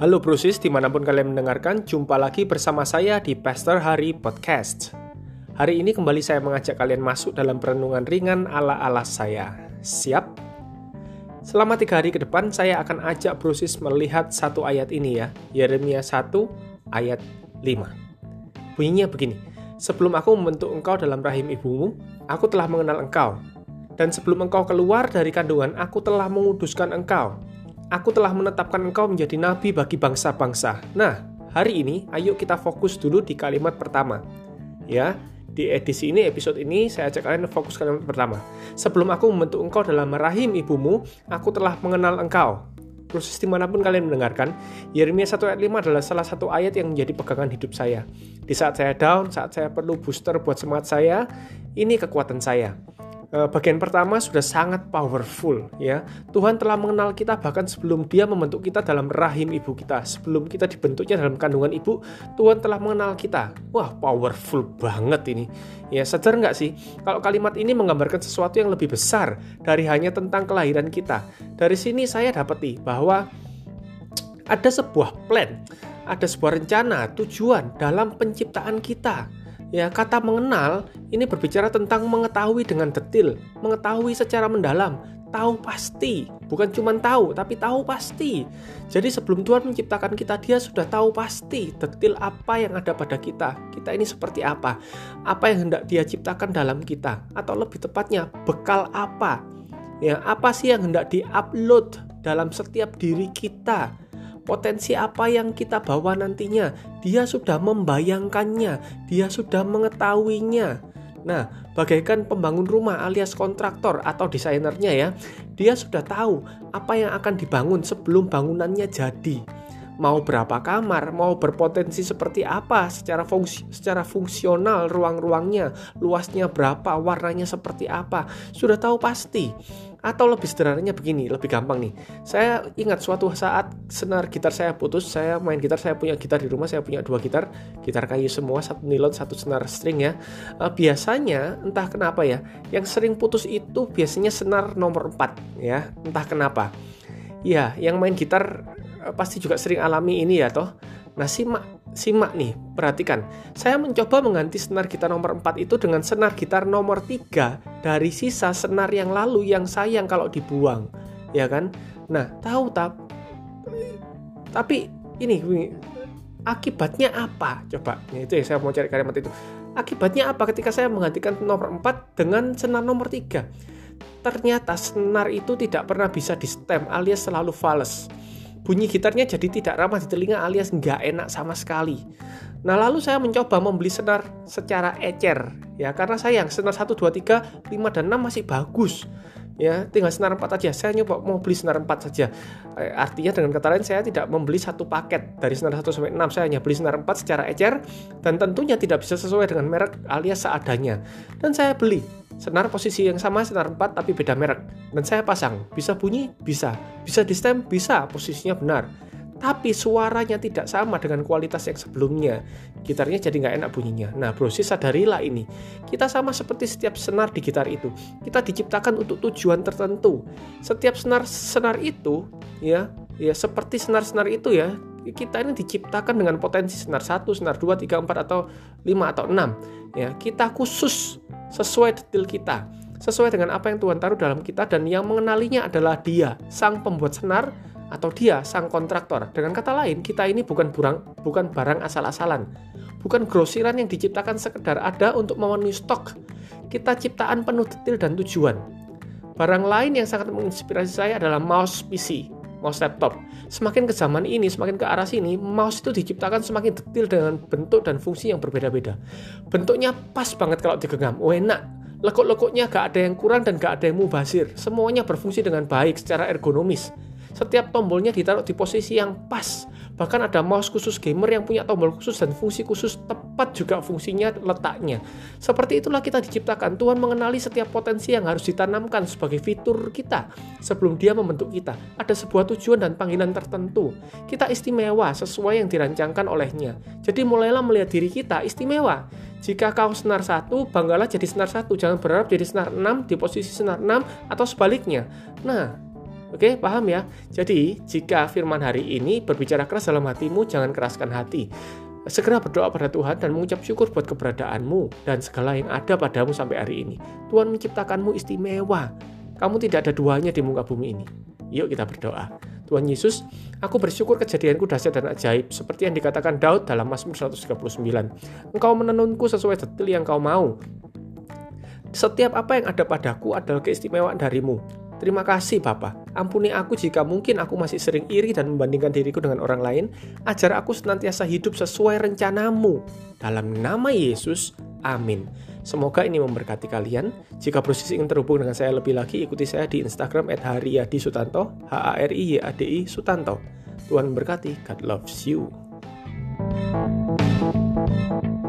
Halo Brusis, di mana pun kalian mendengarkan, jumpa lagi bersama saya di Pastor Hari Podcast. Hari ini kembali saya mengajak kalian masuk dalam perenungan ringan ala-ala saya. Siap? Selama tiga hari ke depan, saya akan ajak Brusis melihat satu ayat ini ya, Yeremia 1 ayat 5. Bunyinya begini, Sebelum aku membentuk engkau dalam rahim ibumu, aku telah mengenal engkau. Dan sebelum engkau keluar dari kandungan, aku telah menguduskan engkau Aku telah menetapkan engkau menjadi nabi bagi bangsa-bangsa. Nah, hari ini ayo kita fokus dulu di kalimat pertama. Ya, di edisi ini, episode ini, saya ajak kalian fokus kalimat pertama. Sebelum aku membentuk engkau dalam rahim ibumu, aku telah mengenal engkau. Proses di mana pun kalian mendengarkan, Yeremia 1 ayat 5 adalah salah satu ayat yang menjadi pegangan hidup saya. Di saat saya down, saat saya perlu booster buat semangat saya, ini kekuatan saya. Eh, bagian pertama sudah sangat powerful ya. Tuhan telah mengenal kita bahkan sebelum dia membentuk kita dalam rahim ibu kita. Sebelum kita dibentuknya dalam kandungan ibu, Tuhan telah mengenal kita. Wah, powerful banget ini. Ya, sadar nggak sih? Kalau kalimat ini menggambarkan sesuatu yang lebih besar dari hanya tentang kelahiran kita. Dari sini saya dapati bahwa ada sebuah plan, ada sebuah rencana, tujuan dalam penciptaan kita Ya, kata mengenal ini berbicara tentang mengetahui dengan detil, mengetahui secara mendalam, tahu pasti, bukan cuma tahu, tapi tahu pasti. Jadi sebelum Tuhan menciptakan kita, Dia sudah tahu pasti detil apa yang ada pada kita. Kita ini seperti apa, apa yang hendak Dia ciptakan dalam kita, atau lebih tepatnya bekal apa, ya apa sih yang hendak diupload dalam setiap diri kita potensi apa yang kita bawa nantinya. Dia sudah membayangkannya, dia sudah mengetahuinya. Nah, bagaikan pembangun rumah alias kontraktor atau desainernya ya, dia sudah tahu apa yang akan dibangun sebelum bangunannya jadi mau berapa kamar, mau berpotensi seperti apa secara fungsi, secara fungsional ruang-ruangnya, luasnya berapa, warnanya seperti apa, sudah tahu pasti. Atau lebih sederhananya begini, lebih gampang nih. Saya ingat suatu saat senar gitar saya putus, saya main gitar, saya punya gitar di rumah, saya punya dua gitar, gitar kayu semua, satu nilon, satu senar string ya. Uh, biasanya entah kenapa ya, yang sering putus itu biasanya senar nomor 4 ya, entah kenapa. Ya, yang main gitar pasti juga sering alami ini ya toh. Nah, simak simak nih, perhatikan. Saya mencoba mengganti senar gitar nomor 4 itu dengan senar gitar nomor 3 dari sisa senar yang lalu yang sayang kalau dibuang. Ya kan? Nah, tahu tak tapi ini, akibatnya apa? Coba, ya itu ya saya mau cari kalimat itu. Akibatnya apa ketika saya menggantikan nomor 4 dengan senar nomor 3? Ternyata senar itu tidak pernah bisa di stem alias selalu fals bunyi gitarnya jadi tidak ramah di telinga alias nggak enak sama sekali. Nah lalu saya mencoba membeli senar secara ecer ya. Karena sayang senar 1, 2, 3, 5, dan 6 masih bagus ya. Tinggal senar 4 aja. Saya nyoba mau beli senar 4 saja. Eh, artinya dengan kata lain saya tidak membeli satu paket dari senar 1 sampai 6 saya hanya beli senar 4 secara ecer dan tentunya tidak bisa sesuai dengan merek alias seadanya. Dan saya beli senar posisi yang sama senar 4 tapi beda merek dan saya pasang bisa bunyi bisa bisa di stem bisa posisinya benar tapi suaranya tidak sama dengan kualitas yang sebelumnya. Gitarnya jadi nggak enak bunyinya. Nah, brosis sadarilah ini. Kita sama seperti setiap senar di gitar itu. Kita diciptakan untuk tujuan tertentu. Setiap senar senar itu, ya, ya seperti senar-senar itu ya. Kita ini diciptakan dengan potensi senar 1, senar 2, 3, 4 atau 5 atau 6. Ya, kita khusus sesuai detail kita sesuai dengan apa yang Tuhan taruh dalam kita dan yang mengenalinya adalah Dia, sang pembuat senar atau dia sang kontraktor. Dengan kata lain, kita ini bukan barang bukan barang asal-asalan. Bukan grosiran yang diciptakan sekedar ada untuk memenuhi stok. Kita ciptaan penuh detail dan tujuan. Barang lain yang sangat menginspirasi saya adalah mouse PC, mouse laptop. Semakin ke zaman ini, semakin ke arah sini, mouse itu diciptakan semakin detail dengan bentuk dan fungsi yang berbeda-beda. Bentuknya pas banget kalau digenggam, oh enak. Lekuk-lekuknya gak ada yang kurang dan gak ada yang mubazir. Semuanya berfungsi dengan baik secara ergonomis. Setiap tombolnya ditaruh di posisi yang pas. Bahkan ada mouse khusus gamer yang punya tombol khusus dan fungsi khusus tepat juga fungsinya letaknya. Seperti itulah kita diciptakan. Tuhan mengenali setiap potensi yang harus ditanamkan sebagai fitur kita sebelum dia membentuk kita. Ada sebuah tujuan dan panggilan tertentu. Kita istimewa sesuai yang dirancangkan olehnya. Jadi mulailah melihat diri kita istimewa. Jika kau senar satu, banggalah jadi senar satu. Jangan berharap jadi senar enam di posisi senar enam atau sebaliknya. Nah, Oke, paham ya? Jadi, jika firman hari ini berbicara keras dalam hatimu, jangan keraskan hati. Segera berdoa pada Tuhan dan mengucap syukur buat keberadaanmu dan segala yang ada padamu sampai hari ini. Tuhan menciptakanmu istimewa. Kamu tidak ada duanya di muka bumi ini. Yuk kita berdoa. Tuhan Yesus, aku bersyukur kejadianku dahsyat dan ajaib, seperti yang dikatakan Daud dalam Mazmur 139. Engkau menenunku sesuai detil yang kau mau. Setiap apa yang ada padaku adalah keistimewaan darimu. Terima kasih Bapa. Ampuni aku jika mungkin aku masih sering iri dan membandingkan diriku dengan orang lain. Ajar aku senantiasa hidup sesuai rencanamu. Dalam nama Yesus, amin. Semoga ini memberkati kalian. Jika proses ingin terhubung dengan saya lebih lagi, ikuti saya di Instagram @haryadisutanto, H A R I Y A D I Sutanto. Tuhan memberkati. God loves you. thank you